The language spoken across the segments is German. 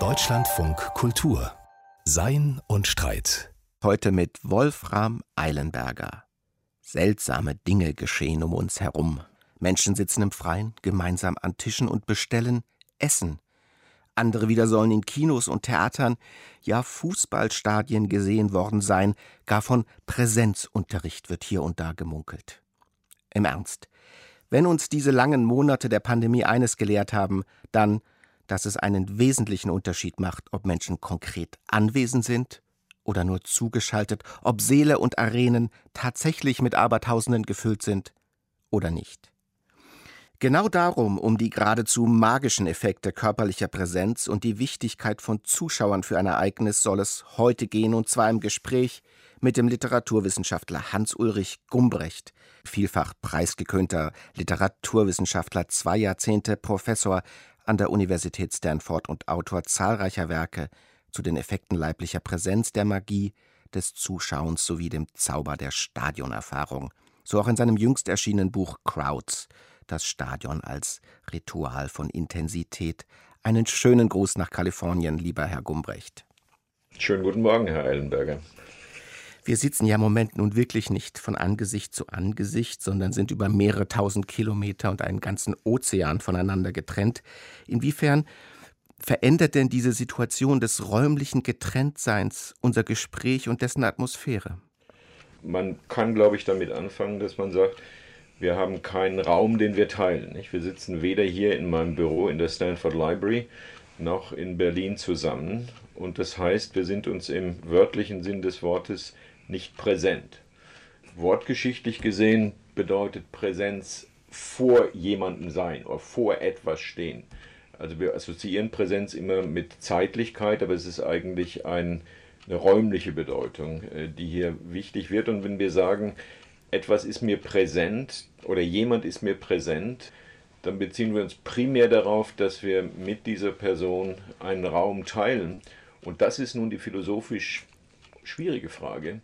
Deutschlandfunk Kultur Sein und Streit. Heute mit Wolfram Eilenberger. Seltsame Dinge geschehen um uns herum. Menschen sitzen im Freien, gemeinsam an Tischen und bestellen Essen. Andere wieder sollen in Kinos und Theatern, ja Fußballstadien gesehen worden sein, gar von Präsenzunterricht wird hier und da gemunkelt. Im Ernst, wenn uns diese langen Monate der Pandemie eines gelehrt haben, dann, dass es einen wesentlichen Unterschied macht, ob Menschen konkret anwesend sind oder nur zugeschaltet, ob Seele und Arenen tatsächlich mit Abertausenden gefüllt sind oder nicht. Genau darum, um die geradezu magischen Effekte körperlicher Präsenz und die Wichtigkeit von Zuschauern für ein Ereignis soll es heute gehen, und zwar im Gespräch mit dem Literaturwissenschaftler Hans-Ulrich Gumbrecht, vielfach preisgekrönter Literaturwissenschaftler, zwei Jahrzehnte Professor an der Universität Stanford und Autor zahlreicher Werke zu den Effekten leiblicher Präsenz, der Magie, des Zuschauens sowie dem Zauber der Stadionerfahrung. So auch in seinem jüngst erschienenen Buch Crowds – das Stadion als Ritual von Intensität. Einen schönen Gruß nach Kalifornien, lieber Herr Gumbrecht. Schönen guten Morgen, Herr Eilenberger. Wir sitzen ja im Moment nun wirklich nicht von Angesicht zu Angesicht, sondern sind über mehrere tausend Kilometer und einen ganzen Ozean voneinander getrennt. Inwiefern verändert denn diese Situation des räumlichen Getrenntseins unser Gespräch und dessen Atmosphäre? Man kann, glaube ich, damit anfangen, dass man sagt, wir haben keinen Raum, den wir teilen. Nicht? Wir sitzen weder hier in meinem Büro in der Stanford Library noch in Berlin zusammen. Und das heißt, wir sind uns im wörtlichen Sinn des Wortes nicht präsent. Wortgeschichtlich gesehen bedeutet Präsenz vor jemandem sein oder vor etwas stehen. Also wir assoziieren Präsenz immer mit Zeitlichkeit, aber es ist eigentlich ein, eine räumliche Bedeutung, äh, die hier wichtig wird. Und wenn wir sagen, etwas ist mir präsent oder jemand ist mir präsent, dann beziehen wir uns primär darauf, dass wir mit dieser Person einen Raum teilen. Und das ist nun die philosophisch schwierige Frage,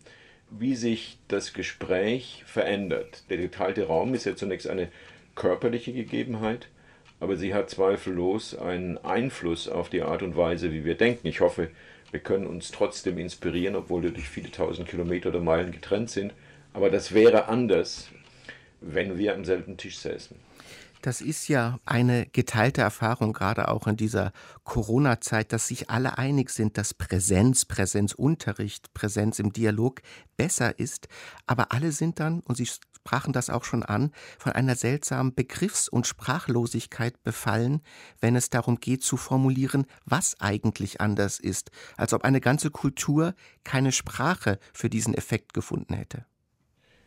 wie sich das Gespräch verändert. Der geteilte Raum ist ja zunächst eine körperliche Gegebenheit, aber sie hat zweifellos einen Einfluss auf die Art und Weise, wie wir denken. Ich hoffe, wir können uns trotzdem inspirieren, obwohl wir durch viele tausend Kilometer oder Meilen getrennt sind. Aber das wäre anders, wenn wir am selben Tisch säßen. Das ist ja eine geteilte Erfahrung, gerade auch in dieser Corona-Zeit, dass sich alle einig sind, dass Präsenz, Präsenzunterricht, Präsenz im Dialog besser ist. Aber alle sind dann, und Sie sprachen das auch schon an, von einer seltsamen Begriffs- und Sprachlosigkeit befallen, wenn es darum geht zu formulieren, was eigentlich anders ist, als ob eine ganze Kultur keine Sprache für diesen Effekt gefunden hätte.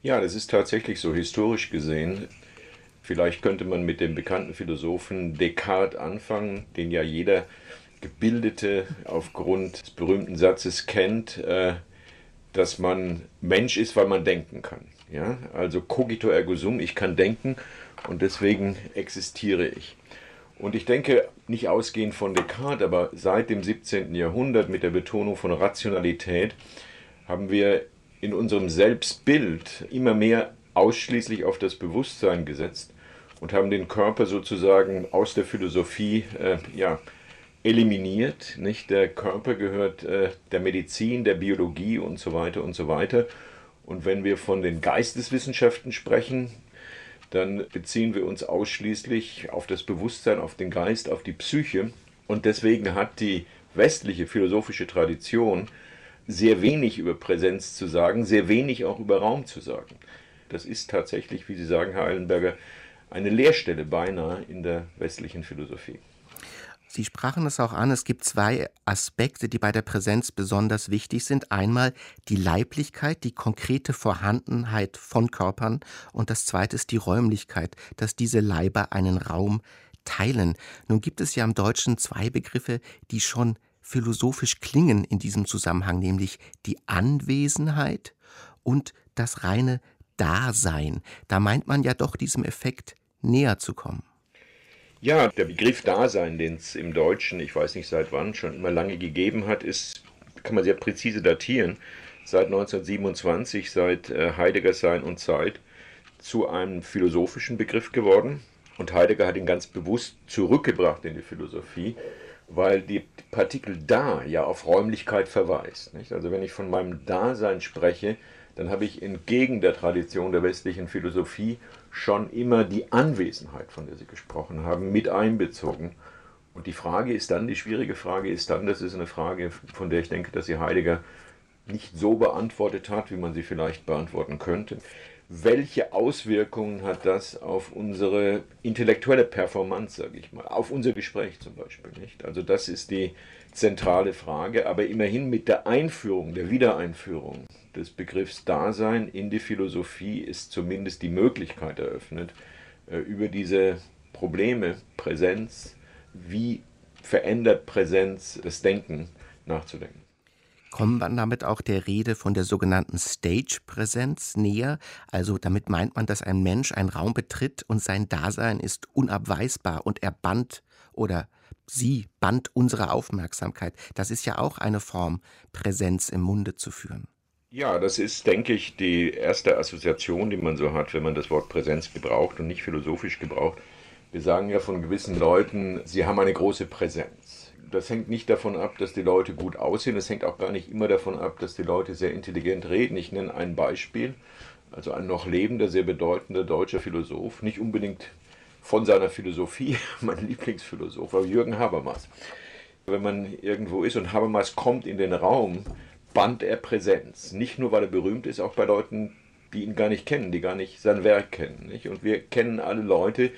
Ja, das ist tatsächlich so historisch gesehen. Vielleicht könnte man mit dem bekannten Philosophen Descartes anfangen, den ja jeder Gebildete aufgrund des berühmten Satzes kennt, äh, dass man Mensch ist, weil man denken kann. Ja? Also cogito ergo sum, ich kann denken und deswegen existiere ich. Und ich denke, nicht ausgehend von Descartes, aber seit dem 17. Jahrhundert mit der Betonung von Rationalität haben wir in unserem Selbstbild immer mehr ausschließlich auf das Bewusstsein gesetzt und haben den Körper sozusagen aus der Philosophie äh, ja, eliminiert. Nicht? Der Körper gehört äh, der Medizin, der Biologie und so weiter und so weiter. Und wenn wir von den Geisteswissenschaften sprechen, dann beziehen wir uns ausschließlich auf das Bewusstsein, auf den Geist, auf die Psyche. Und deswegen hat die westliche philosophische Tradition sehr wenig über Präsenz zu sagen, sehr wenig auch über Raum zu sagen. Das ist tatsächlich, wie Sie sagen, Herr Eilenberger, eine Leerstelle beinahe in der westlichen Philosophie. Sie sprachen es auch an, es gibt zwei Aspekte, die bei der Präsenz besonders wichtig sind. Einmal die Leiblichkeit, die konkrete Vorhandenheit von Körpern und das zweite ist die Räumlichkeit, dass diese Leiber einen Raum teilen. Nun gibt es ja im Deutschen zwei Begriffe, die schon philosophisch klingen in diesem Zusammenhang, nämlich die Anwesenheit und das reine Dasein. Da meint man ja doch diesem Effekt näher zu kommen. Ja, der Begriff Dasein, den es im Deutschen, ich weiß nicht seit wann, schon immer lange gegeben hat, ist, kann man sehr präzise datieren, seit 1927, seit äh, Heideggers Sein und Zeit, zu einem philosophischen Begriff geworden. Und Heidegger hat ihn ganz bewusst zurückgebracht in die Philosophie, weil die Partikel da ja auf Räumlichkeit verweist. Nicht? Also wenn ich von meinem Dasein spreche, dann habe ich entgegen der Tradition der westlichen Philosophie schon immer die Anwesenheit, von der Sie gesprochen haben, mit einbezogen. Und die Frage ist dann, die schwierige Frage ist dann, das ist eine Frage, von der ich denke, dass sie Heidegger nicht so beantwortet hat, wie man sie vielleicht beantworten könnte. Welche Auswirkungen hat das auf unsere intellektuelle Performance, sage ich mal, auf unser Gespräch zum Beispiel nicht? Also das ist die zentrale Frage, aber immerhin mit der Einführung, der Wiedereinführung des Begriffs Dasein in die Philosophie ist zumindest die Möglichkeit eröffnet, äh, über diese Probleme Präsenz, wie verändert Präsenz das Denken nachzudenken. Kommen wir damit auch der Rede von der sogenannten Stage-Präsenz näher? Also damit meint man, dass ein Mensch einen Raum betritt und sein Dasein ist unabweisbar und er band oder sie band unsere Aufmerksamkeit. Das ist ja auch eine Form, Präsenz im Munde zu führen. Ja, das ist, denke ich, die erste Assoziation, die man so hat, wenn man das Wort Präsenz gebraucht und nicht philosophisch gebraucht. Wir sagen ja von gewissen Leuten, sie haben eine große Präsenz. Das hängt nicht davon ab, dass die Leute gut aussehen. Es hängt auch gar nicht immer davon ab, dass die Leute sehr intelligent reden. Ich nenne ein Beispiel. Also ein noch lebender, sehr bedeutender deutscher Philosoph, nicht unbedingt von seiner Philosophie, mein Lieblingsphilosoph, aber Jürgen Habermas. Wenn man irgendwo ist und Habermas kommt in den Raum, band er Präsenz. Nicht nur, weil er berühmt ist, auch bei Leuten, die ihn gar nicht kennen, die gar nicht sein Werk kennen. Nicht? Und wir kennen alle Leute,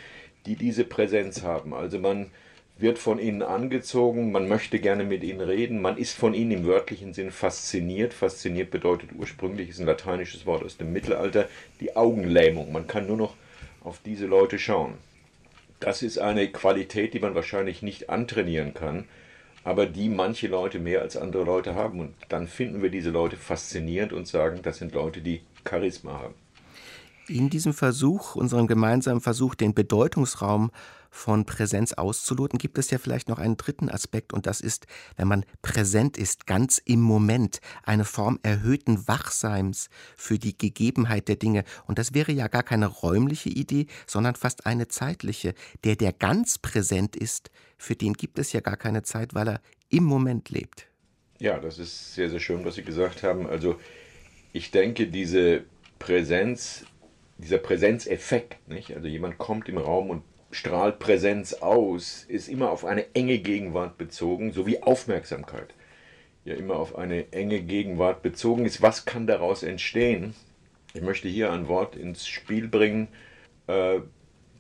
die diese Präsenz haben. Also man wird von ihnen angezogen, man möchte gerne mit ihnen reden, man ist von ihnen im wörtlichen Sinn fasziniert. Fasziniert bedeutet ursprünglich, ist ein lateinisches Wort aus dem Mittelalter, die Augenlähmung. Man kann nur noch auf diese Leute schauen. Das ist eine Qualität, die man wahrscheinlich nicht antrainieren kann, aber die manche Leute mehr als andere Leute haben. Und dann finden wir diese Leute faszinierend und sagen, das sind Leute, die Charisma haben. In diesem Versuch, unserem gemeinsamen Versuch, den Bedeutungsraum von Präsenz auszuloten, gibt es ja vielleicht noch einen dritten Aspekt und das ist, wenn man präsent ist, ganz im Moment, eine Form erhöhten Wachseims für die Gegebenheit der Dinge. Und das wäre ja gar keine räumliche Idee, sondern fast eine zeitliche. Der, der ganz präsent ist, für den gibt es ja gar keine Zeit, weil er im Moment lebt. Ja, das ist sehr, sehr schön, was Sie gesagt haben. Also ich denke, diese Präsenz, dieser Präsenzeffekt, nicht? also jemand kommt im Raum und strahlt Präsenz aus, ist immer auf eine enge Gegenwart bezogen, sowie Aufmerksamkeit ja immer auf eine enge Gegenwart bezogen ist. Was kann daraus entstehen? Ich möchte hier ein Wort ins Spiel bringen, äh,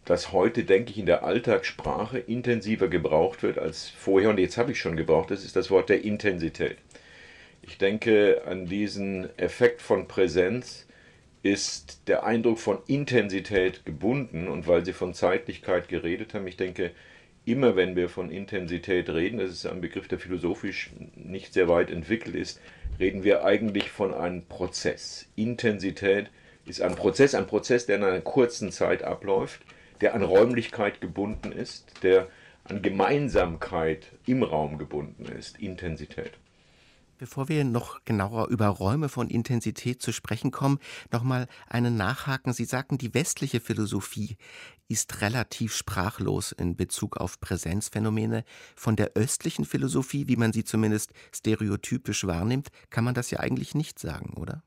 das heute, denke ich, in der Alltagssprache intensiver gebraucht wird als vorher. Und jetzt habe ich schon gebraucht, das ist das Wort der Intensität. Ich denke an diesen Effekt von Präsenz, ist der Eindruck von Intensität gebunden. Und weil Sie von Zeitlichkeit geredet haben, ich denke, immer wenn wir von Intensität reden, das ist ein Begriff, der philosophisch nicht sehr weit entwickelt ist, reden wir eigentlich von einem Prozess. Intensität ist ein Prozess, ein Prozess, der in einer kurzen Zeit abläuft, der an Räumlichkeit gebunden ist, der an Gemeinsamkeit im Raum gebunden ist. Intensität. Bevor wir noch genauer über Räume von Intensität zu sprechen kommen, nochmal einen Nachhaken. Sie sagten, die westliche Philosophie ist relativ sprachlos in Bezug auf Präsenzphänomene. Von der östlichen Philosophie, wie man sie zumindest stereotypisch wahrnimmt, kann man das ja eigentlich nicht sagen, oder?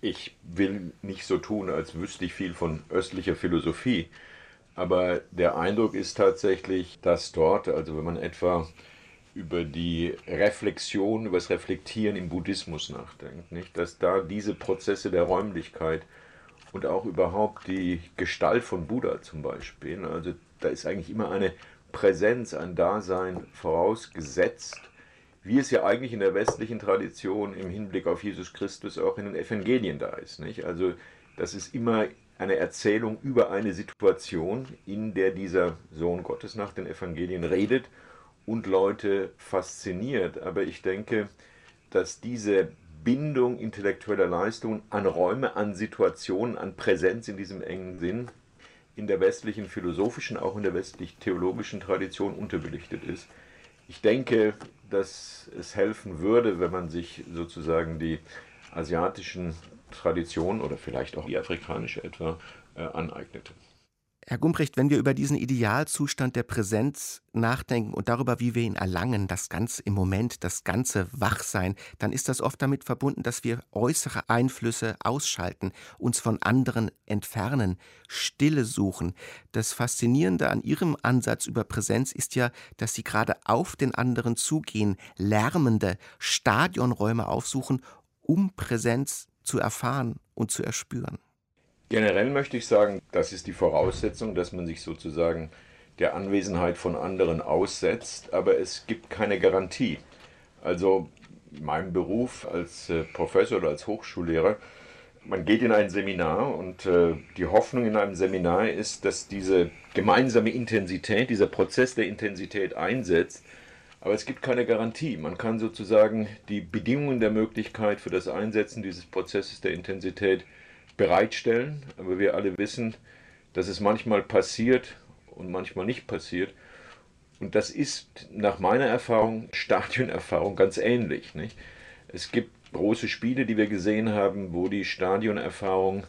Ich will nicht so tun, als wüsste ich viel von östlicher Philosophie. Aber der Eindruck ist tatsächlich, dass dort, also wenn man etwa über die Reflexion, über das Reflektieren im Buddhismus nachdenkt, nicht? dass da diese Prozesse der Räumlichkeit und auch überhaupt die Gestalt von Buddha zum Beispiel, also da ist eigentlich immer eine Präsenz, ein Dasein vorausgesetzt, wie es ja eigentlich in der westlichen Tradition im Hinblick auf Jesus Christus auch in den Evangelien da ist. Nicht? Also das ist immer eine Erzählung über eine Situation, in der dieser Sohn Gottes nach den Evangelien redet und Leute fasziniert. Aber ich denke, dass diese Bindung intellektueller Leistungen an Räume, an Situationen, an Präsenz in diesem engen Sinn in der westlichen philosophischen, auch in der westlich theologischen Tradition unterbelichtet ist. Ich denke, dass es helfen würde, wenn man sich sozusagen die asiatischen Traditionen oder vielleicht auch die afrikanische etwa äh, aneignete. Herr Gumprecht, wenn wir über diesen Idealzustand der Präsenz nachdenken und darüber, wie wir ihn erlangen, das ganze im Moment, das ganze Wachsein, dann ist das oft damit verbunden, dass wir äußere Einflüsse ausschalten, uns von anderen entfernen, Stille suchen. Das Faszinierende an Ihrem Ansatz über Präsenz ist ja, dass Sie gerade auf den anderen zugehen, lärmende Stadionräume aufsuchen, um Präsenz zu erfahren und zu erspüren. Generell möchte ich sagen, das ist die Voraussetzung, dass man sich sozusagen der Anwesenheit von anderen aussetzt, aber es gibt keine Garantie. Also mein Beruf als äh, Professor oder als Hochschullehrer, man geht in ein Seminar und äh, die Hoffnung in einem Seminar ist, dass diese gemeinsame Intensität, dieser Prozess der Intensität einsetzt, aber es gibt keine Garantie. Man kann sozusagen die Bedingungen der Möglichkeit für das Einsetzen dieses Prozesses der Intensität bereitstellen, aber wir alle wissen, dass es manchmal passiert und manchmal nicht passiert. Und das ist nach meiner Erfahrung, Stadionerfahrung, ganz ähnlich. Nicht? Es gibt große Spiele, die wir gesehen haben, wo die Stadionerfahrung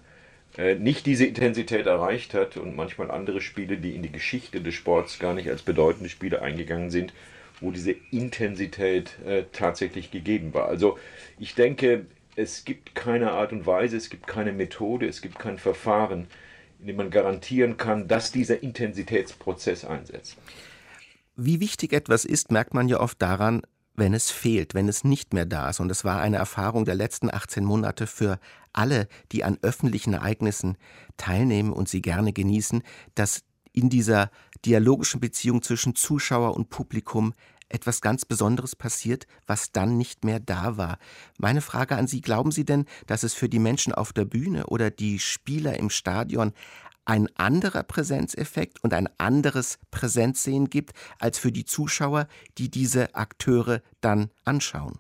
äh, nicht diese Intensität erreicht hat und manchmal andere Spiele, die in die Geschichte des Sports gar nicht als bedeutende Spiele eingegangen sind, wo diese Intensität äh, tatsächlich gegeben war. Also ich denke, es gibt keine Art und Weise, es gibt keine Methode, es gibt kein Verfahren, in dem man garantieren kann, dass dieser Intensitätsprozess einsetzt. Wie wichtig etwas ist, merkt man ja oft daran, wenn es fehlt, wenn es nicht mehr da ist. Und es war eine Erfahrung der letzten 18 Monate für alle, die an öffentlichen Ereignissen teilnehmen und sie gerne genießen, dass in dieser dialogischen Beziehung zwischen Zuschauer und Publikum etwas ganz Besonderes passiert, was dann nicht mehr da war. Meine Frage an Sie, glauben Sie denn, dass es für die Menschen auf der Bühne oder die Spieler im Stadion ein anderer Präsenzeffekt und ein anderes Präsenzsehen gibt als für die Zuschauer, die diese Akteure dann anschauen?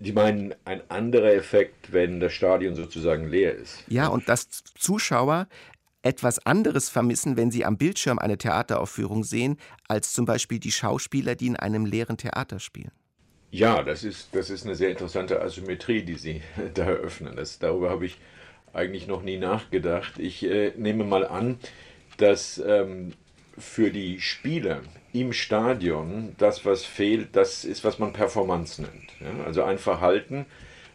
Sie meinen ein anderer Effekt, wenn das Stadion sozusagen leer ist? Ja, und dass Zuschauer etwas anderes vermissen, wenn sie am Bildschirm eine Theateraufführung sehen, als zum Beispiel die Schauspieler, die in einem leeren Theater spielen. Ja, das ist, das ist eine sehr interessante Asymmetrie, die Sie da eröffnen. Das, darüber habe ich eigentlich noch nie nachgedacht. Ich äh, nehme mal an, dass ähm, für die Spieler im Stadion das, was fehlt, das ist, was man Performance nennt. Ja? Also ein Verhalten,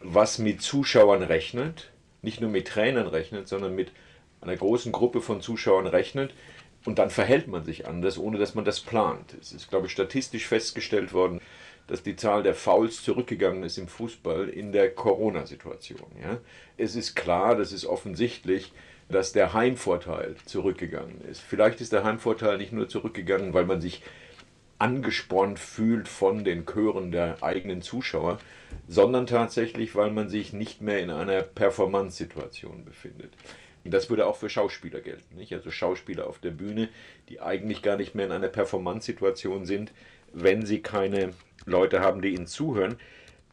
was mit Zuschauern rechnet, nicht nur mit Trainern rechnet, sondern mit einer großen Gruppe von Zuschauern rechnet und dann verhält man sich anders, ohne dass man das plant. Es ist, glaube ich, statistisch festgestellt worden, dass die Zahl der Fouls zurückgegangen ist im Fußball in der Corona-Situation. Ja? Es ist klar, das ist offensichtlich, dass der Heimvorteil zurückgegangen ist. Vielleicht ist der Heimvorteil nicht nur zurückgegangen, weil man sich angespornt fühlt von den Chören der eigenen Zuschauer, sondern tatsächlich, weil man sich nicht mehr in einer Performance-Situation befindet. Das würde auch für Schauspieler gelten. Nicht? Also Schauspieler auf der Bühne, die eigentlich gar nicht mehr in einer Performance-Situation sind, wenn sie keine Leute haben, die ihnen zuhören.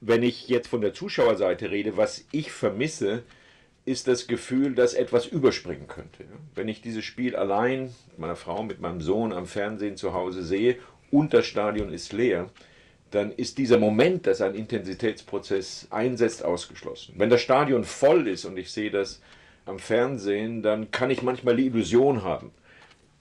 Wenn ich jetzt von der Zuschauerseite rede, was ich vermisse, ist das Gefühl, dass etwas überspringen könnte. Wenn ich dieses Spiel allein mit meiner Frau, mit meinem Sohn am Fernsehen zu Hause sehe und das Stadion ist leer, dann ist dieser Moment, dass ein Intensitätsprozess einsetzt, ausgeschlossen. Wenn das Stadion voll ist und ich sehe das am Fernsehen, dann kann ich manchmal die Illusion haben,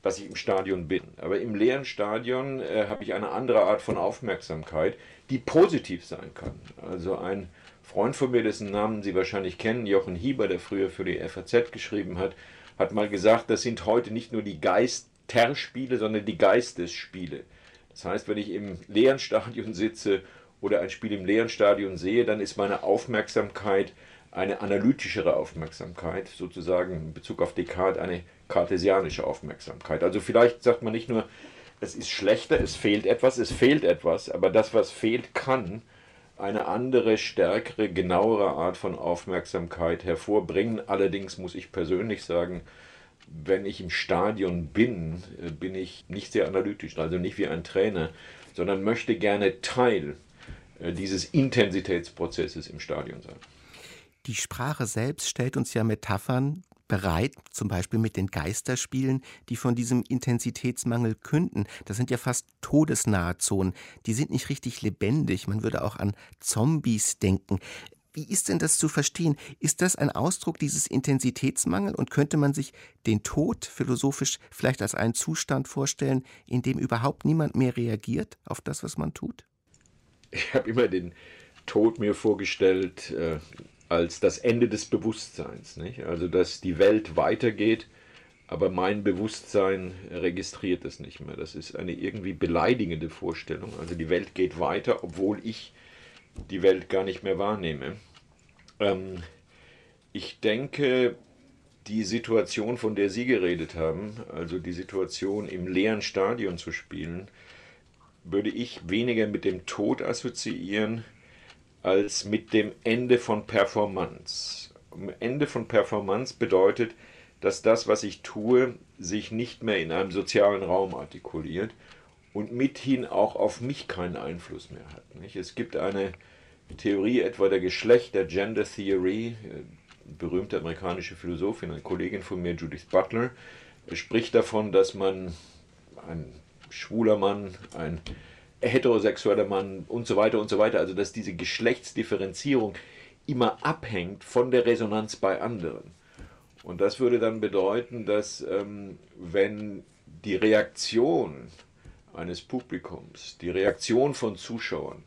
dass ich im Stadion bin. Aber im leeren Stadion äh, habe ich eine andere Art von Aufmerksamkeit, die positiv sein kann. Also ein Freund von mir, dessen Namen Sie wahrscheinlich kennen, Jochen Hieber, der früher für die FAZ geschrieben hat, hat mal gesagt, das sind heute nicht nur die Geisterspiele, sondern die Geistesspiele. Das heißt, wenn ich im leeren Stadion sitze oder ein Spiel im leeren Stadion sehe, dann ist meine Aufmerksamkeit eine analytischere Aufmerksamkeit, sozusagen in Bezug auf Descartes eine kartesianische Aufmerksamkeit. Also vielleicht sagt man nicht nur, es ist schlechter, es fehlt etwas, es fehlt etwas, aber das, was fehlt, kann eine andere, stärkere, genauere Art von Aufmerksamkeit hervorbringen. Allerdings muss ich persönlich sagen, wenn ich im Stadion bin, äh, bin ich nicht sehr analytisch, also nicht wie ein Trainer, sondern möchte gerne Teil äh, dieses Intensitätsprozesses im Stadion sein. Die Sprache selbst stellt uns ja Metaphern bereit, zum Beispiel mit den Geisterspielen, die von diesem Intensitätsmangel künden. Das sind ja fast todesnahe Zonen. Die sind nicht richtig lebendig. Man würde auch an Zombies denken. Wie ist denn das zu verstehen? Ist das ein Ausdruck dieses Intensitätsmangels und könnte man sich den Tod philosophisch vielleicht als einen Zustand vorstellen, in dem überhaupt niemand mehr reagiert auf das, was man tut? Ich habe immer den Tod mir vorgestellt äh, als das Ende des Bewusstseins. Nicht? Also, dass die Welt weitergeht, aber mein Bewusstsein registriert es nicht mehr. Das ist eine irgendwie beleidigende Vorstellung. Also, die Welt geht weiter, obwohl ich die Welt gar nicht mehr wahrnehme. Ähm, ich denke, die Situation, von der Sie geredet haben, also die Situation im leeren Stadion zu spielen, würde ich weniger mit dem Tod assoziieren als mit dem Ende von Performance. Ende von Performance bedeutet, dass das, was ich tue, sich nicht mehr in einem sozialen Raum artikuliert und mithin auch auf mich keinen Einfluss mehr hat. Es gibt eine Theorie etwa der Geschlechter, Gender Theory, äh, berühmte amerikanische Philosophin, eine Kollegin von mir, Judith Butler, spricht davon, dass man ein schwuler Mann, ein heterosexueller Mann und so weiter und so weiter, also dass diese Geschlechtsdifferenzierung immer abhängt von der Resonanz bei anderen. Und das würde dann bedeuten, dass ähm, wenn die Reaktion eines Publikums, die Reaktion von Zuschauern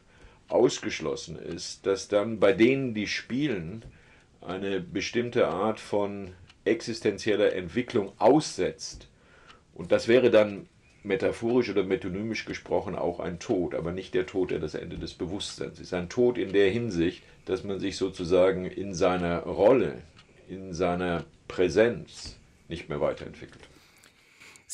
ausgeschlossen ist, dass dann bei denen, die spielen, eine bestimmte Art von existenzieller Entwicklung aussetzt. Und das wäre dann metaphorisch oder metonymisch gesprochen auch ein Tod, aber nicht der Tod, der das Ende des Bewusstseins ist. Ein Tod in der Hinsicht, dass man sich sozusagen in seiner Rolle, in seiner Präsenz nicht mehr weiterentwickelt.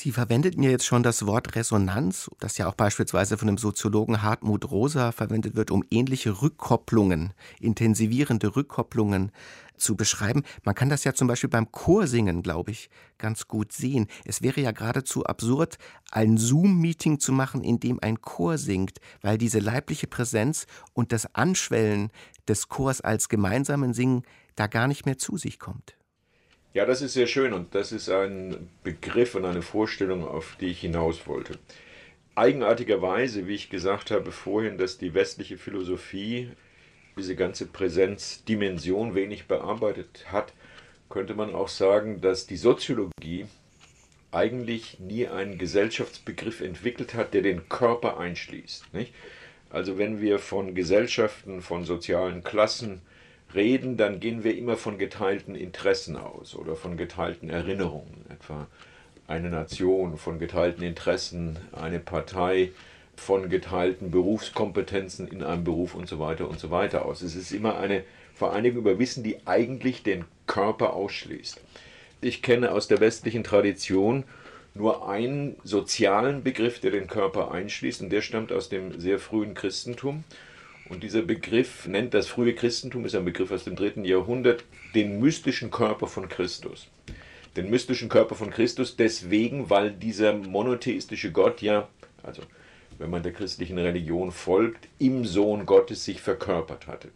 Sie verwendeten ja jetzt schon das Wort Resonanz, das ja auch beispielsweise von dem Soziologen Hartmut Rosa verwendet wird, um ähnliche Rückkopplungen, intensivierende Rückkopplungen zu beschreiben. Man kann das ja zum Beispiel beim Chorsingen, glaube ich, ganz gut sehen. Es wäre ja geradezu absurd, ein Zoom-Meeting zu machen, in dem ein Chor singt, weil diese leibliche Präsenz und das Anschwellen des Chors als gemeinsamen Singen da gar nicht mehr zu sich kommt. Ja, das ist sehr schön und das ist ein Begriff und eine Vorstellung, auf die ich hinaus wollte. Eigenartigerweise, wie ich gesagt habe vorhin, dass die westliche Philosophie diese ganze Präsenzdimension wenig bearbeitet hat, könnte man auch sagen, dass die Soziologie eigentlich nie einen Gesellschaftsbegriff entwickelt hat, der den Körper einschließt. Nicht? Also wenn wir von Gesellschaften, von sozialen Klassen, reden, dann gehen wir immer von geteilten Interessen aus oder von geteilten Erinnerungen, etwa eine Nation, von geteilten Interessen, eine Partei, von geteilten Berufskompetenzen in einem Beruf und so weiter und so weiter aus. Es ist immer eine Vereinigung über Wissen, die eigentlich den Körper ausschließt. Ich kenne aus der westlichen Tradition nur einen sozialen Begriff, der den Körper einschließt, und der stammt aus dem sehr frühen Christentum. Und dieser Begriff nennt das frühe Christentum, ist ein Begriff aus dem dritten Jahrhundert, den mystischen Körper von Christus. Den mystischen Körper von Christus deswegen, weil dieser monotheistische Gott ja, also wenn man der christlichen Religion folgt, im Sohn Gottes sich verkörpert hatte.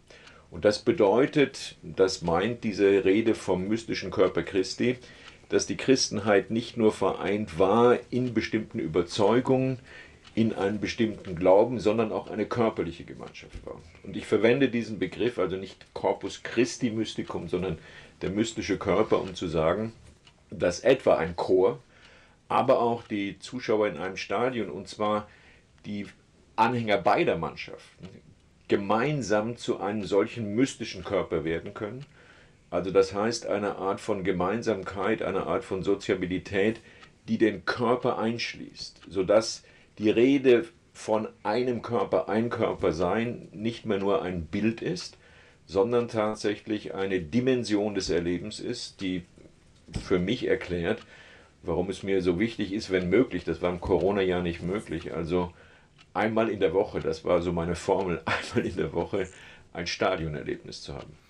Und das bedeutet, das meint diese Rede vom mystischen Körper Christi, dass die Christenheit nicht nur vereint war in bestimmten Überzeugungen, in einen bestimmten Glauben, sondern auch eine körperliche Gemeinschaft war. Und ich verwende diesen Begriff, also nicht Corpus Christi Mysticum, sondern der mystische Körper, um zu sagen, dass etwa ein Chor, aber auch die Zuschauer in einem Stadion, und zwar die Anhänger beider Mannschaften, gemeinsam zu einem solchen mystischen Körper werden können. Also das heißt eine Art von Gemeinsamkeit, eine Art von Soziabilität, die den Körper einschließt, sodass die Rede von einem Körper, ein Körper sein, nicht mehr nur ein Bild ist, sondern tatsächlich eine Dimension des Erlebens ist, die für mich erklärt, warum es mir so wichtig ist, wenn möglich, das war im Corona-Jahr nicht möglich, also einmal in der Woche, das war so meine Formel, einmal in der Woche ein Stadionerlebnis zu haben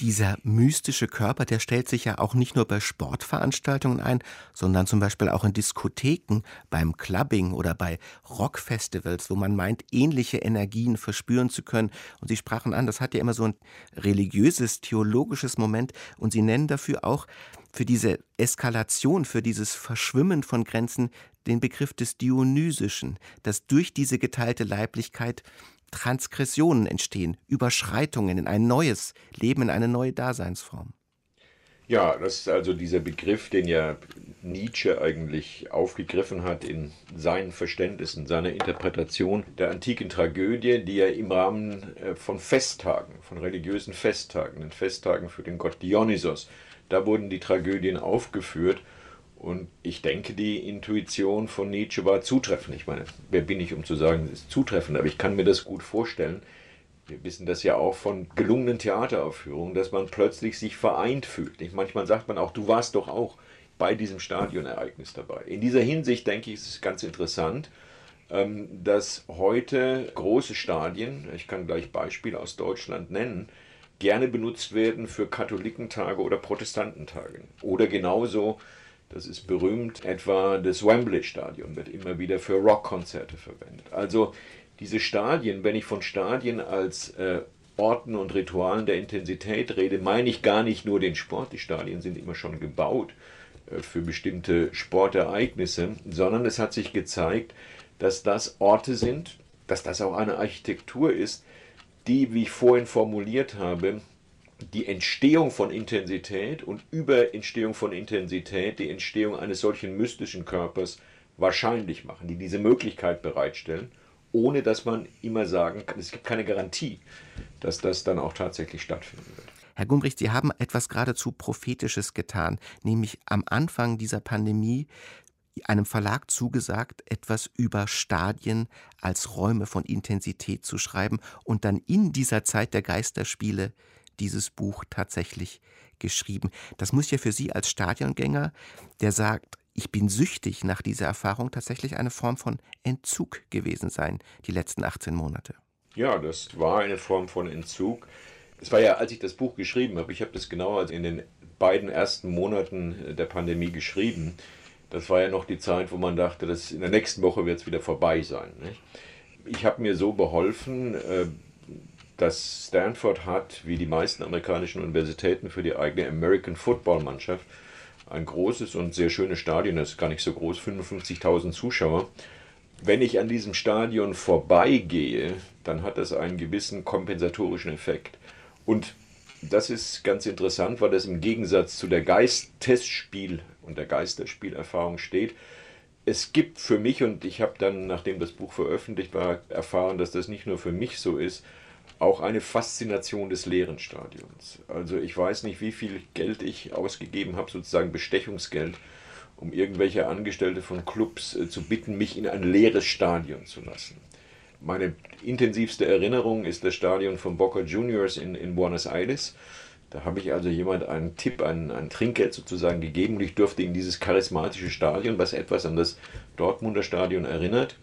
dieser mystische Körper, der stellt sich ja auch nicht nur bei Sportveranstaltungen ein, sondern zum Beispiel auch in Diskotheken, beim Clubbing oder bei Rockfestivals, wo man meint, ähnliche Energien verspüren zu können. Und Sie sprachen an, das hat ja immer so ein religiöses, theologisches Moment. Und Sie nennen dafür auch für diese Eskalation, für dieses Verschwimmen von Grenzen den Begriff des Dionysischen, dass durch diese geteilte Leiblichkeit Transgressionen entstehen, Überschreitungen in ein neues Leben, in eine neue Daseinsform. Ja, das ist also dieser Begriff, den ja Nietzsche eigentlich aufgegriffen hat in seinen Verständnissen, seiner Interpretation der antiken Tragödie, die er im Rahmen äh, von Festtagen, von religiösen Festtagen, den Festtagen für den Gott Dionysos, da wurden die Tragödien aufgeführt. Und ich denke, die Intuition von Nietzsche war zutreffend. Ich meine, wer bin ich, um zu sagen, es ist zutreffend, aber ich kann mir das gut vorstellen wir wissen das ja auch von gelungenen Theateraufführungen, dass man plötzlich sich vereint fühlt. Nicht? Manchmal sagt man auch, du warst doch auch bei diesem Stadionereignis dabei. In dieser Hinsicht denke ich, ist es ganz interessant, ähm, dass heute große Stadien, ich kann gleich Beispiele aus Deutschland nennen, gerne benutzt werden für Katholikentage oder Protestantentage. Oder genauso, das ist berühmt, etwa das Wembley Stadion wird immer wieder für Rockkonzerte verwendet. Also diese Stadien, wenn ich von Stadien als äh, Orten und Ritualen der Intensität rede, meine ich gar nicht nur den Sport. Die Stadien sind immer schon gebaut äh, für bestimmte Sportereignisse, sondern es hat sich gezeigt, dass das Orte sind, dass das auch eine Architektur ist, die, wie ich vorhin formuliert habe, die Entstehung von Intensität und über Entstehung von Intensität die Entstehung eines solchen mystischen Körpers wahrscheinlich machen, die diese Möglichkeit bereitstellen ohne dass man immer sagen kann, es gibt keine Garantie, dass das dann auch tatsächlich stattfinden wird. Herr Gumbricht, Sie haben etwas geradezu Prophetisches getan, nämlich am Anfang dieser Pandemie einem Verlag zugesagt, etwas über Stadien als Räume von Intensität zu schreiben und dann in dieser Zeit der Geisterspiele dieses Buch tatsächlich geschrieben. Das muss ja für Sie als Stadiongänger, der sagt, ich bin süchtig nach dieser Erfahrung tatsächlich eine Form von Entzug gewesen sein, die letzten 18 Monate. Ja, das war eine Form von Entzug. Es war ja, als ich das Buch geschrieben habe, ich habe das genauer in den beiden ersten Monaten der Pandemie geschrieben. Das war ja noch die Zeit, wo man dachte, dass in der nächsten Woche wird es wieder vorbei sein. Nicht? Ich habe mir so beholfen, äh, dass Stanford hat, wie die meisten amerikanischen Universitäten, für die eigene American Football Mannschaft ein großes und sehr schönes Stadion, das ist gar nicht so groß, 55.000 Zuschauer. Wenn ich an diesem Stadion vorbeigehe, dann hat das einen gewissen kompensatorischen Effekt. Und das ist ganz interessant, weil das im Gegensatz zu der Geist-Testspiel- und der Geisterspielerfahrung steht. Es gibt für mich, und ich habe dann, nachdem das Buch veröffentlicht war, erfahren, dass das nicht nur für mich so ist, auch eine Faszination des leeren Stadions. Also ich weiß nicht, wie viel Geld ich ausgegeben habe, sozusagen Bestechungsgeld, um irgendwelche Angestellte von Clubs äh, zu bitten, mich in ein leeres Stadion zu lassen. Meine intensivste Erinnerung ist das Stadion von Boca Juniors in, in Buenos Aires. Da habe ich also jemand einen Tipp, ein, ein Trinkgeld sozusagen gegeben und ich durfte in dieses charismatische Stadion, was etwas an das Dortmunder Stadion erinnert,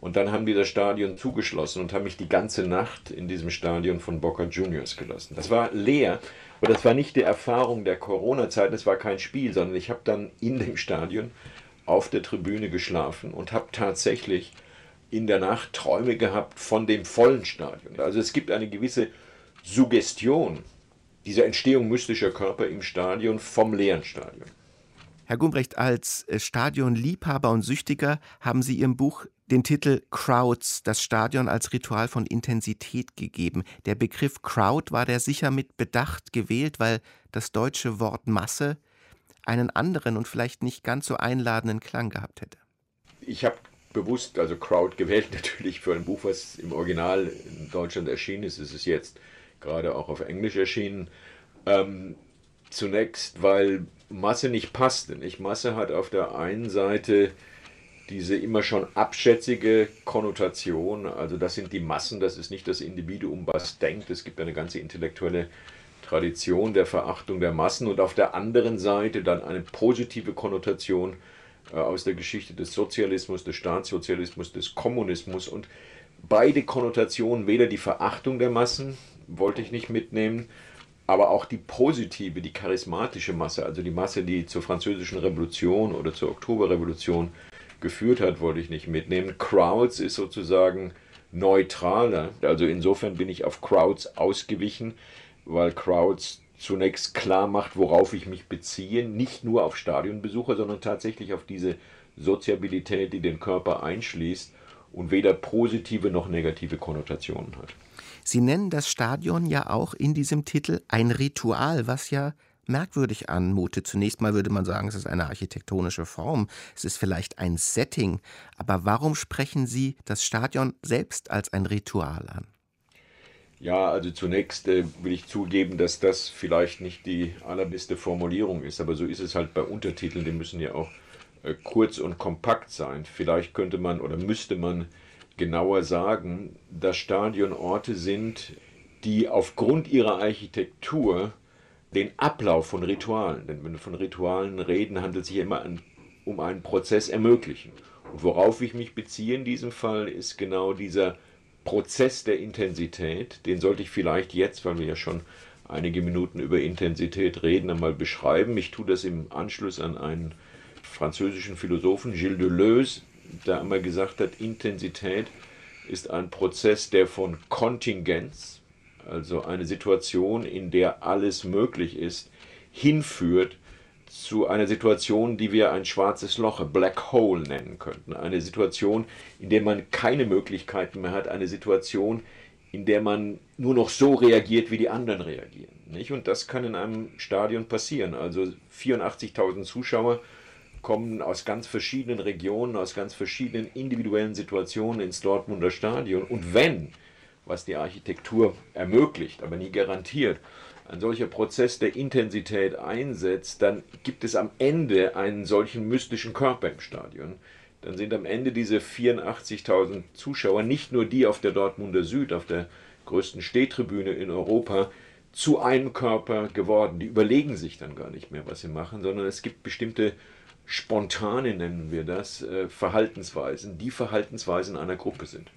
und dann haben die das Stadion zugeschlossen und haben mich die ganze Nacht in diesem Stadion von Boca Juniors gelassen. Das war leer, aber das war nicht die Erfahrung der Corona-Zeit, das war kein Spiel, sondern ich habe dann in dem Stadion auf der Tribüne geschlafen und habe tatsächlich in der Nacht Träume gehabt von dem vollen Stadion. Also es gibt eine gewisse Suggestion dieser Entstehung mystischer Körper im Stadion vom leeren Stadion. Herr Gumbrecht, als Stadionliebhaber und Süchtiger haben Sie Ihrem Buch den Titel Crowds, das Stadion als Ritual von Intensität gegeben. Der Begriff Crowd war der sicher mit Bedacht gewählt, weil das deutsche Wort Masse einen anderen und vielleicht nicht ganz so einladenden Klang gehabt hätte. Ich habe bewusst also Crowd gewählt, natürlich für ein Buch, was im Original in Deutschland erschienen ist. Es ist jetzt gerade auch auf Englisch erschienen. Ähm, zunächst, weil Masse nicht passte. Nicht? Masse hat auf der einen Seite diese immer schon abschätzige Konnotation, also das sind die Massen, das ist nicht das Individuum, was denkt. Es gibt eine ganze intellektuelle Tradition der Verachtung der Massen und auf der anderen Seite dann eine positive Konnotation äh, aus der Geschichte des Sozialismus, des Staatssozialismus, des Kommunismus und beide Konnotationen, weder die Verachtung der Massen, wollte ich nicht mitnehmen, aber auch die positive, die charismatische Masse, also die Masse, die zur französischen Revolution oder zur Oktoberrevolution geführt hat, wollte ich nicht mitnehmen. Crowds ist sozusagen neutraler. Also insofern bin ich auf Crowds ausgewichen, weil Crowds zunächst klar macht, worauf ich mich beziehe, nicht nur auf Stadionbesucher, sondern tatsächlich auf diese Soziabilität, die den Körper einschließt und weder positive noch negative Konnotationen hat. Sie nennen das Stadion ja auch in diesem Titel ein Ritual, was ja merkwürdig anmutet. Zunächst mal würde man sagen, es ist eine architektonische Form, es ist vielleicht ein Setting, aber warum sprechen Sie das Stadion selbst als ein Ritual an? Ja, also zunächst äh, will ich zugeben, dass das vielleicht nicht die allerbeste Formulierung ist, aber so ist es halt bei Untertiteln, die müssen ja auch äh, kurz und kompakt sein. Vielleicht könnte man oder müsste man genauer sagen, dass Stadion Orte sind, die aufgrund ihrer Architektur den Ablauf von Ritualen, denn wenn wir von Ritualen reden, handelt es sich immer an, um einen Prozess ermöglichen. Und worauf ich mich beziehe in diesem Fall, ist genau dieser Prozess der Intensität. Den sollte ich vielleicht jetzt, weil wir ja schon einige Minuten über Intensität reden, einmal beschreiben. Ich tue das im Anschluss an einen französischen Philosophen, Gilles Deleuze, der einmal gesagt hat, Intensität ist ein Prozess, der von Kontingenz, also eine Situation, in der alles möglich ist, hinführt zu einer Situation, die wir ein schwarzes Loch, Black Hole nennen könnten. Eine Situation, in der man keine Möglichkeiten mehr hat, eine Situation, in der man nur noch so reagiert, wie die anderen reagieren. Nicht? Und das kann in einem Stadion passieren. Also 84.000 Zuschauer kommen aus ganz verschiedenen Regionen, aus ganz verschiedenen individuellen Situationen ins Dortmunder Stadion. Und wenn was die Architektur ermöglicht, aber nie garantiert, ein solcher Prozess der Intensität einsetzt, dann gibt es am Ende einen solchen mystischen Körper im Stadion. Dann sind am Ende diese 84.000 Zuschauer nicht nur die auf der Dortmunder Süd, auf der größten Stehtribüne in Europa, zu einem Körper geworden. Die überlegen sich dann gar nicht mehr, was sie machen, sondern es gibt bestimmte spontane, nennen wir das, äh, Verhaltensweisen, die Verhaltensweisen einer Gruppe sind.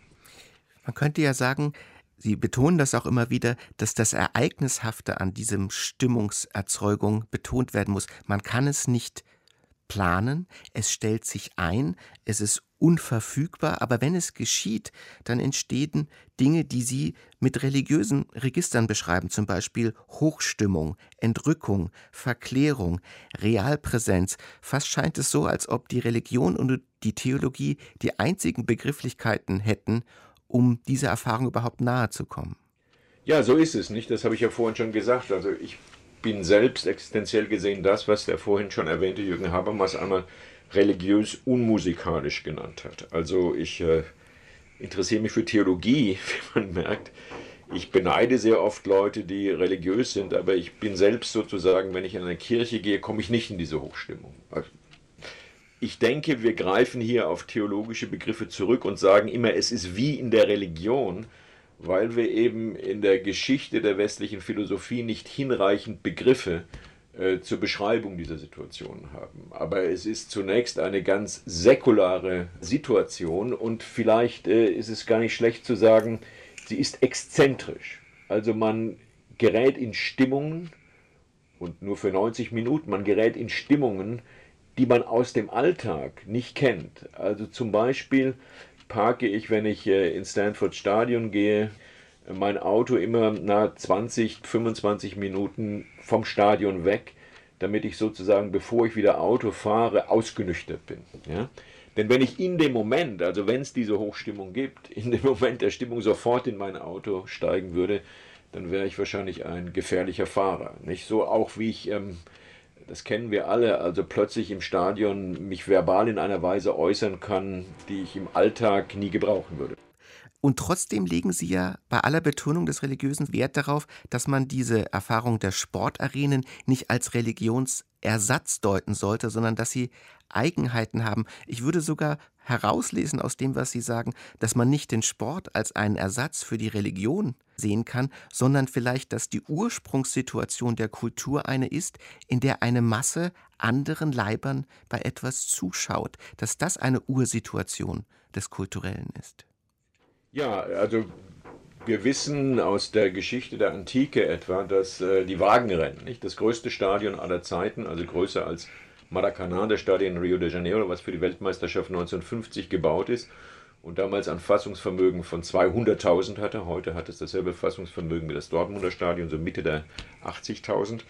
Man könnte ja sagen, Sie betonen das auch immer wieder, dass das Ereignishafte an diesem Stimmungserzeugung betont werden muss. Man kann es nicht planen, es stellt sich ein, es ist unverfügbar, aber wenn es geschieht, dann entstehen Dinge, die Sie mit religiösen Registern beschreiben, zum Beispiel Hochstimmung, Entrückung, Verklärung, Realpräsenz. Fast scheint es so, als ob die Religion und die Theologie die einzigen Begrifflichkeiten hätten, um dieser Erfahrung überhaupt nahe zu kommen. Ja, so ist es nicht. Das habe ich ja vorhin schon gesagt. Also ich bin selbst existenziell gesehen das, was der vorhin schon erwähnte Jürgen Habermas einmal religiös unmusikalisch genannt hat. Also ich äh, interessiere mich für Theologie, wie man merkt. Ich beneide sehr oft Leute, die religiös sind, aber ich bin selbst sozusagen, wenn ich in eine Kirche gehe, komme ich nicht in diese Hochstimmung. Also ich denke, wir greifen hier auf theologische Begriffe zurück und sagen immer, es ist wie in der Religion, weil wir eben in der Geschichte der westlichen Philosophie nicht hinreichend Begriffe äh, zur Beschreibung dieser Situation haben. Aber es ist zunächst eine ganz säkulare Situation und vielleicht äh, ist es gar nicht schlecht zu sagen, sie ist exzentrisch. Also man gerät in Stimmungen und nur für 90 Minuten, man gerät in Stimmungen, die man aus dem Alltag nicht kennt. Also zum Beispiel parke ich, wenn ich äh, ins Stanford Stadion gehe, mein Auto immer nach 20, 25 Minuten vom Stadion weg, damit ich sozusagen, bevor ich wieder Auto fahre, ausgenüchtert bin. Ja? Denn wenn ich in dem Moment, also wenn es diese Hochstimmung gibt, in dem Moment der Stimmung sofort in mein Auto steigen würde, dann wäre ich wahrscheinlich ein gefährlicher Fahrer. Nicht so auch wie ich ähm, das kennen wir alle, also plötzlich im Stadion mich verbal in einer Weise äußern kann, die ich im Alltag nie gebrauchen würde. Und trotzdem legen Sie ja bei aller Betonung des religiösen Wert darauf, dass man diese Erfahrung der Sportarenen nicht als Religionsersatz deuten sollte, sondern dass sie Eigenheiten haben. Ich würde sogar herauslesen aus dem, was Sie sagen, dass man nicht den Sport als einen Ersatz für die Religion sehen kann, sondern vielleicht, dass die Ursprungssituation der Kultur eine ist, in der eine Masse anderen Leibern bei etwas zuschaut, dass das eine Ursituation des Kulturellen ist. Ja, also wir wissen aus der Geschichte der Antike etwa, dass äh, die Wagenrennen, nicht das größte Stadion aller Zeiten, also größer als Maracanã, der Stadion Rio de Janeiro, was für die Weltmeisterschaft 1950 gebaut ist und damals ein Fassungsvermögen von 200.000 hatte. Heute hat es dasselbe Fassungsvermögen wie das Dortmunder Stadion, so Mitte der 80.000.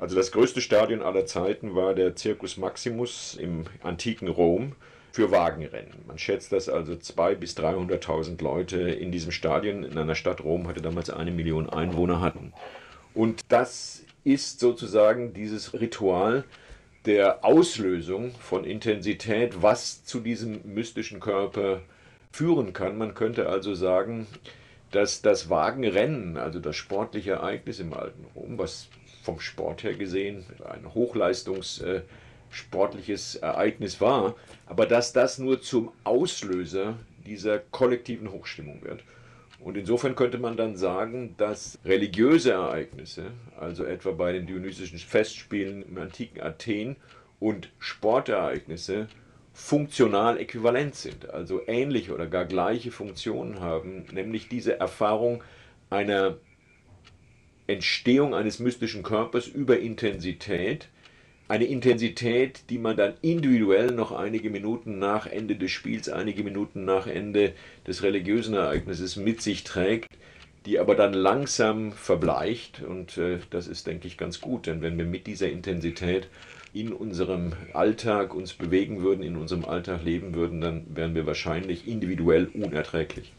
Also das größte Stadion aller Zeiten war der Circus Maximus im antiken Rom für Wagenrennen. Man schätzt, dass also 200.000 bis 300.000 Leute in diesem Stadion in einer Stadt Rom hatte damals eine Million Einwohner hatten. Und das ist sozusagen dieses Ritual der Auslösung von Intensität, was zu diesem mystischen Körper führen kann. Man könnte also sagen, dass das Wagenrennen, also das sportliche Ereignis im alten Rom, was vom Sport her gesehen ein hochleistungssportliches Ereignis war, aber dass das nur zum Auslöser dieser kollektiven Hochstimmung wird. Und insofern könnte man dann sagen, dass religiöse Ereignisse, also etwa bei den Dionysischen Festspielen im antiken Athen und Sportereignisse funktional äquivalent sind, also ähnliche oder gar gleiche Funktionen haben, nämlich diese Erfahrung einer Entstehung eines mystischen Körpers über Intensität, eine Intensität, die man dann individuell noch einige Minuten nach Ende des Spiels, einige Minuten nach Ende des religiösen Ereignisses mit sich trägt, die aber dann langsam verbleicht und äh, das ist, denke ich, ganz gut, denn wenn wir mit dieser Intensität in unserem Alltag uns bewegen würden, in unserem Alltag leben würden, dann wären wir wahrscheinlich individuell unerträglich.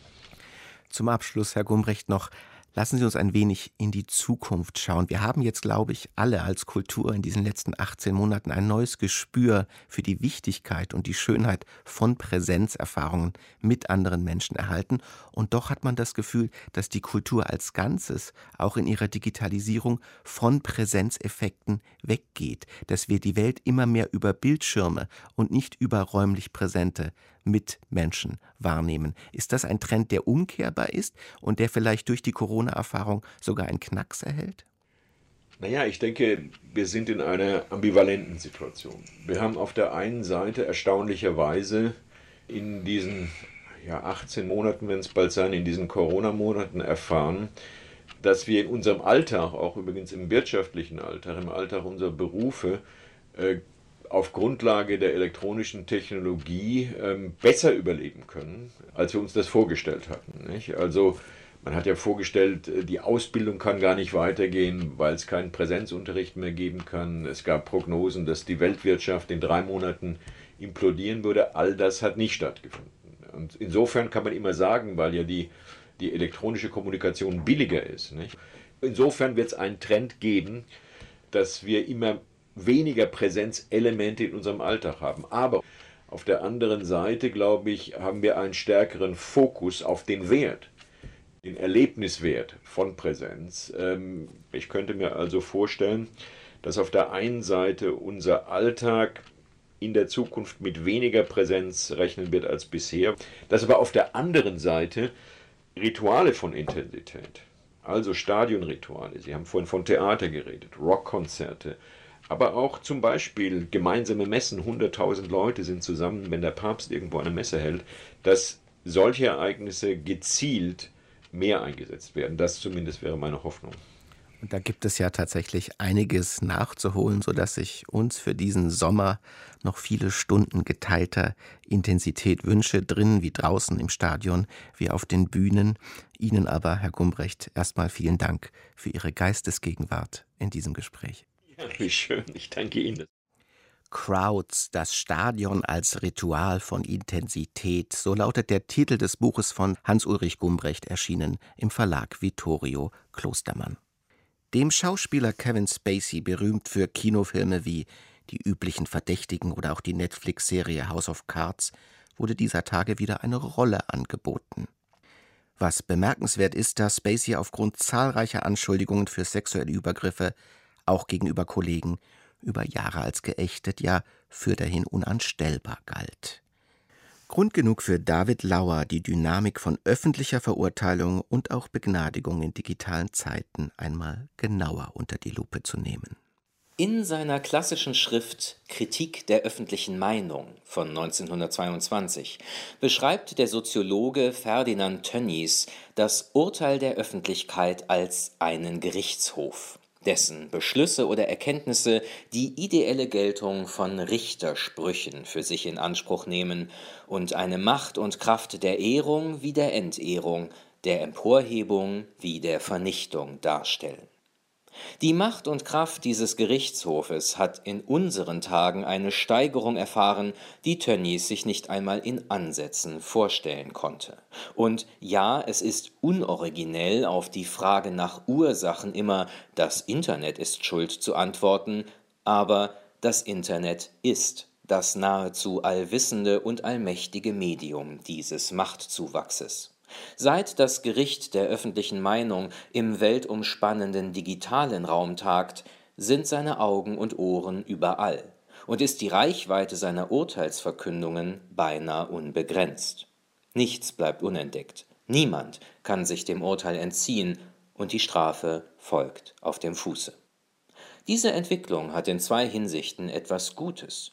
Zum Abschluss, Herr Gumbrecht, noch Lassen Sie uns ein wenig in die Zukunft schauen. Wir haben jetzt, glaube ich, alle als Kultur in diesen letzten 18 Monaten ein neues Gespür für die Wichtigkeit und die Schönheit von Präsenzerfahrungen mit anderen Menschen erhalten. Und doch hat man das Gefühl, dass die Kultur als Ganzes auch in ihrer Digitalisierung von Präsenzeffekten weggeht, dass wir die Welt immer mehr über Bildschirme und nicht über räumlich präsente Mitmenschen wahrnehmen. Ist das ein Trend, der umkehrbar ist und der vielleicht durch die Corona-Erfahrung sogar einen Knacks erhält? Naja, ich denke, wir sind in einer ambivalenten Situation. Wir haben auf der einen Seite erstaunlicherweise in diesen ja, 18 Monaten, wenn es bald sein, in diesen Corona-Monaten erfahren, dass wir in unserem Alltag, auch übrigens im wirtschaftlichen Alltag, im Alltag unserer Berufe, äh, auf Grundlage der elektronischen Technologie ähm, besser überleben können, als wir uns das vorgestellt hatten. Nicht? Also man hat ja vorgestellt, äh, die Ausbildung kann gar nicht weitergehen, weil es keinen Präsenzunterricht mehr geben kann. Es gab Prognosen, dass die Weltwirtschaft in drei Monaten implodieren würde. All das hat nicht stattgefunden. Und insofern kann man immer sagen, weil ja die, die elektronische Kommunikation billiger ist. Nicht? Insofern wird es einen Trend geben, dass wir immer weniger Präsenzelemente in unserem Alltag haben. Aber auf der anderen Seite, glaube ich, haben wir einen stärkeren Fokus auf den Wert, den Erlebniswert von Präsenz. Ähm, ich könnte mir also vorstellen, dass auf der einen Seite unser Alltag in der Zukunft mit weniger Präsenz rechnen wird als bisher, dass aber auf der anderen Seite Rituale von Intensität, also Stadionrituale, Sie haben vorhin von Theater geredet, Rockkonzerte, aber auch zum Beispiel gemeinsame Messen, 100.000 Leute sind zusammen, wenn der Papst irgendwo eine Messe hält, dass solche Ereignisse gezielt mehr eingesetzt werden. Das zumindest wäre meine Hoffnung. Und da gibt es ja tatsächlich einiges nachzuholen, sodass ich uns für diesen Sommer noch viele Stunden geteilter Intensität wünsche, drinnen wie draußen im Stadion, wie auf den Bühnen. Ihnen aber, Herr Gumbrecht, erstmal vielen Dank für Ihre Geistesgegenwart in diesem Gespräch. Wie schön, ich danke Ihnen. Crowds, das Stadion als Ritual von Intensität, so lautet der Titel des Buches von Hans-Ulrich Gumbrecht, erschienen im Verlag Vittorio Klostermann. Dem Schauspieler Kevin Spacey, berühmt für Kinofilme wie Die üblichen Verdächtigen oder auch die Netflix-Serie House of Cards, wurde dieser Tage wieder eine Rolle angeboten. Was bemerkenswert ist, dass Spacey aufgrund zahlreicher Anschuldigungen für sexuelle Übergriffe auch gegenüber Kollegen, über Jahre als geächtet, ja fürderhin unanstellbar galt. Grund genug für David Lauer, die Dynamik von öffentlicher Verurteilung und auch Begnadigung in digitalen Zeiten einmal genauer unter die Lupe zu nehmen. In seiner klassischen Schrift Kritik der öffentlichen Meinung von 1922 beschreibt der Soziologe Ferdinand Tönnies das Urteil der Öffentlichkeit als einen Gerichtshof dessen Beschlüsse oder Erkenntnisse die ideelle Geltung von Richtersprüchen für sich in Anspruch nehmen und eine Macht und Kraft der Ehrung wie der Entehrung, der Emporhebung wie der Vernichtung darstellen. Die Macht und Kraft dieses Gerichtshofes hat in unseren Tagen eine Steigerung erfahren, die Tönnies sich nicht einmal in Ansätzen vorstellen konnte. Und ja, es ist unoriginell, auf die Frage nach Ursachen immer das Internet ist schuld zu antworten, aber das Internet ist das nahezu allwissende und allmächtige Medium dieses Machtzuwachses. Seit das Gericht der öffentlichen Meinung im weltumspannenden digitalen Raum tagt, sind seine Augen und Ohren überall und ist die Reichweite seiner Urteilsverkündungen beinahe unbegrenzt. Nichts bleibt unentdeckt, niemand kann sich dem Urteil entziehen, und die Strafe folgt auf dem Fuße. Diese Entwicklung hat in zwei Hinsichten etwas Gutes.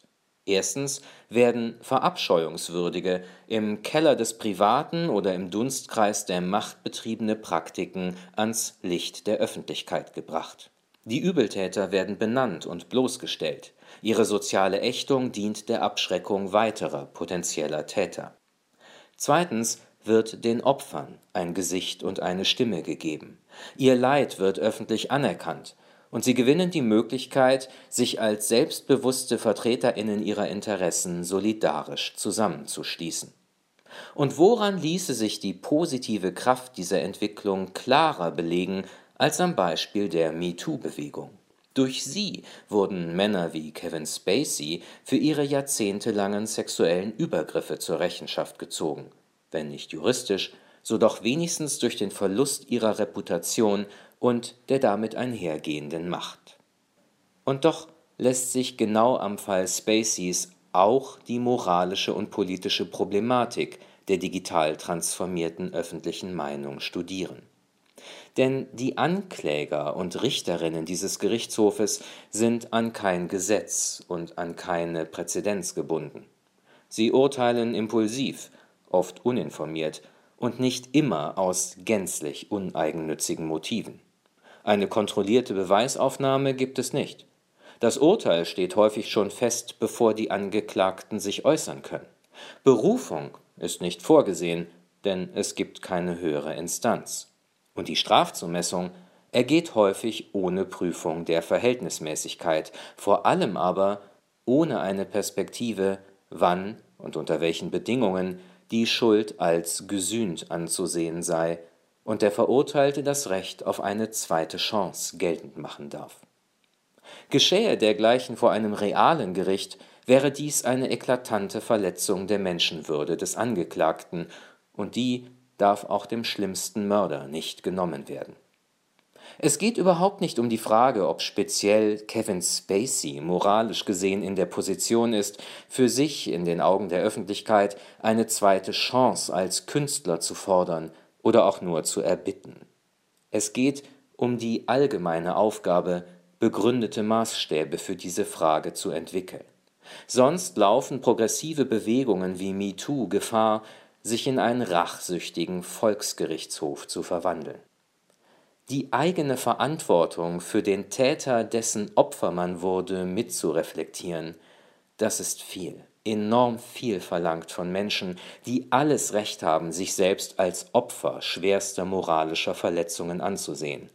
Erstens werden verabscheuungswürdige, im Keller des Privaten oder im Dunstkreis der Macht betriebene Praktiken ans Licht der Öffentlichkeit gebracht. Die Übeltäter werden benannt und bloßgestellt. Ihre soziale Ächtung dient der Abschreckung weiterer potenzieller Täter. Zweitens wird den Opfern ein Gesicht und eine Stimme gegeben. Ihr Leid wird öffentlich anerkannt und sie gewinnen die Möglichkeit, sich als selbstbewusste Vertreterinnen ihrer Interessen solidarisch zusammenzuschließen. Und woran ließe sich die positive Kraft dieser Entwicklung klarer belegen als am Beispiel der MeToo-Bewegung? Durch sie wurden Männer wie Kevin Spacey für ihre jahrzehntelangen sexuellen Übergriffe zur Rechenschaft gezogen, wenn nicht juristisch, so doch wenigstens durch den Verlust ihrer Reputation und der damit einhergehenden Macht. Und doch lässt sich genau am Fall Spaceys auch die moralische und politische Problematik der digital transformierten öffentlichen Meinung studieren. Denn die Ankläger und Richterinnen dieses Gerichtshofes sind an kein Gesetz und an keine Präzedenz gebunden. Sie urteilen impulsiv, oft uninformiert und nicht immer aus gänzlich uneigennützigen Motiven. Eine kontrollierte Beweisaufnahme gibt es nicht. Das Urteil steht häufig schon fest, bevor die Angeklagten sich äußern können. Berufung ist nicht vorgesehen, denn es gibt keine höhere Instanz. Und die Strafzumessung ergeht häufig ohne Prüfung der Verhältnismäßigkeit, vor allem aber ohne eine Perspektive, wann und unter welchen Bedingungen die Schuld als gesühnt anzusehen sei und der Verurteilte das Recht auf eine zweite Chance geltend machen darf. Geschähe dergleichen vor einem realen Gericht, wäre dies eine eklatante Verletzung der Menschenwürde des Angeklagten, und die darf auch dem schlimmsten Mörder nicht genommen werden. Es geht überhaupt nicht um die Frage, ob speziell Kevin Spacey moralisch gesehen in der Position ist, für sich in den Augen der Öffentlichkeit eine zweite Chance als Künstler zu fordern oder auch nur zu erbitten. Es geht um die allgemeine Aufgabe, begründete Maßstäbe für diese Frage zu entwickeln. Sonst laufen progressive Bewegungen wie MeToo Gefahr, sich in einen rachsüchtigen Volksgerichtshof zu verwandeln. Die eigene Verantwortung für den Täter, dessen Opfer man wurde, mitzureflektieren, das ist viel enorm viel verlangt von Menschen, die alles Recht haben, sich selbst als Opfer schwerster moralischer Verletzungen anzusehen.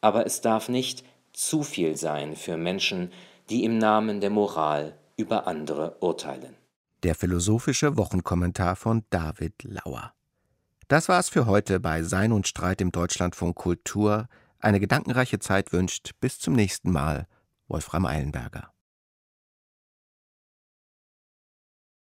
Aber es darf nicht zu viel sein für Menschen, die im Namen der Moral über andere urteilen. Der philosophische Wochenkommentar von David Lauer. Das war's für heute bei Sein und Streit im Deutschlandfunk Kultur. Eine gedankenreiche Zeit wünscht bis zum nächsten Mal Wolfram Eilenberger.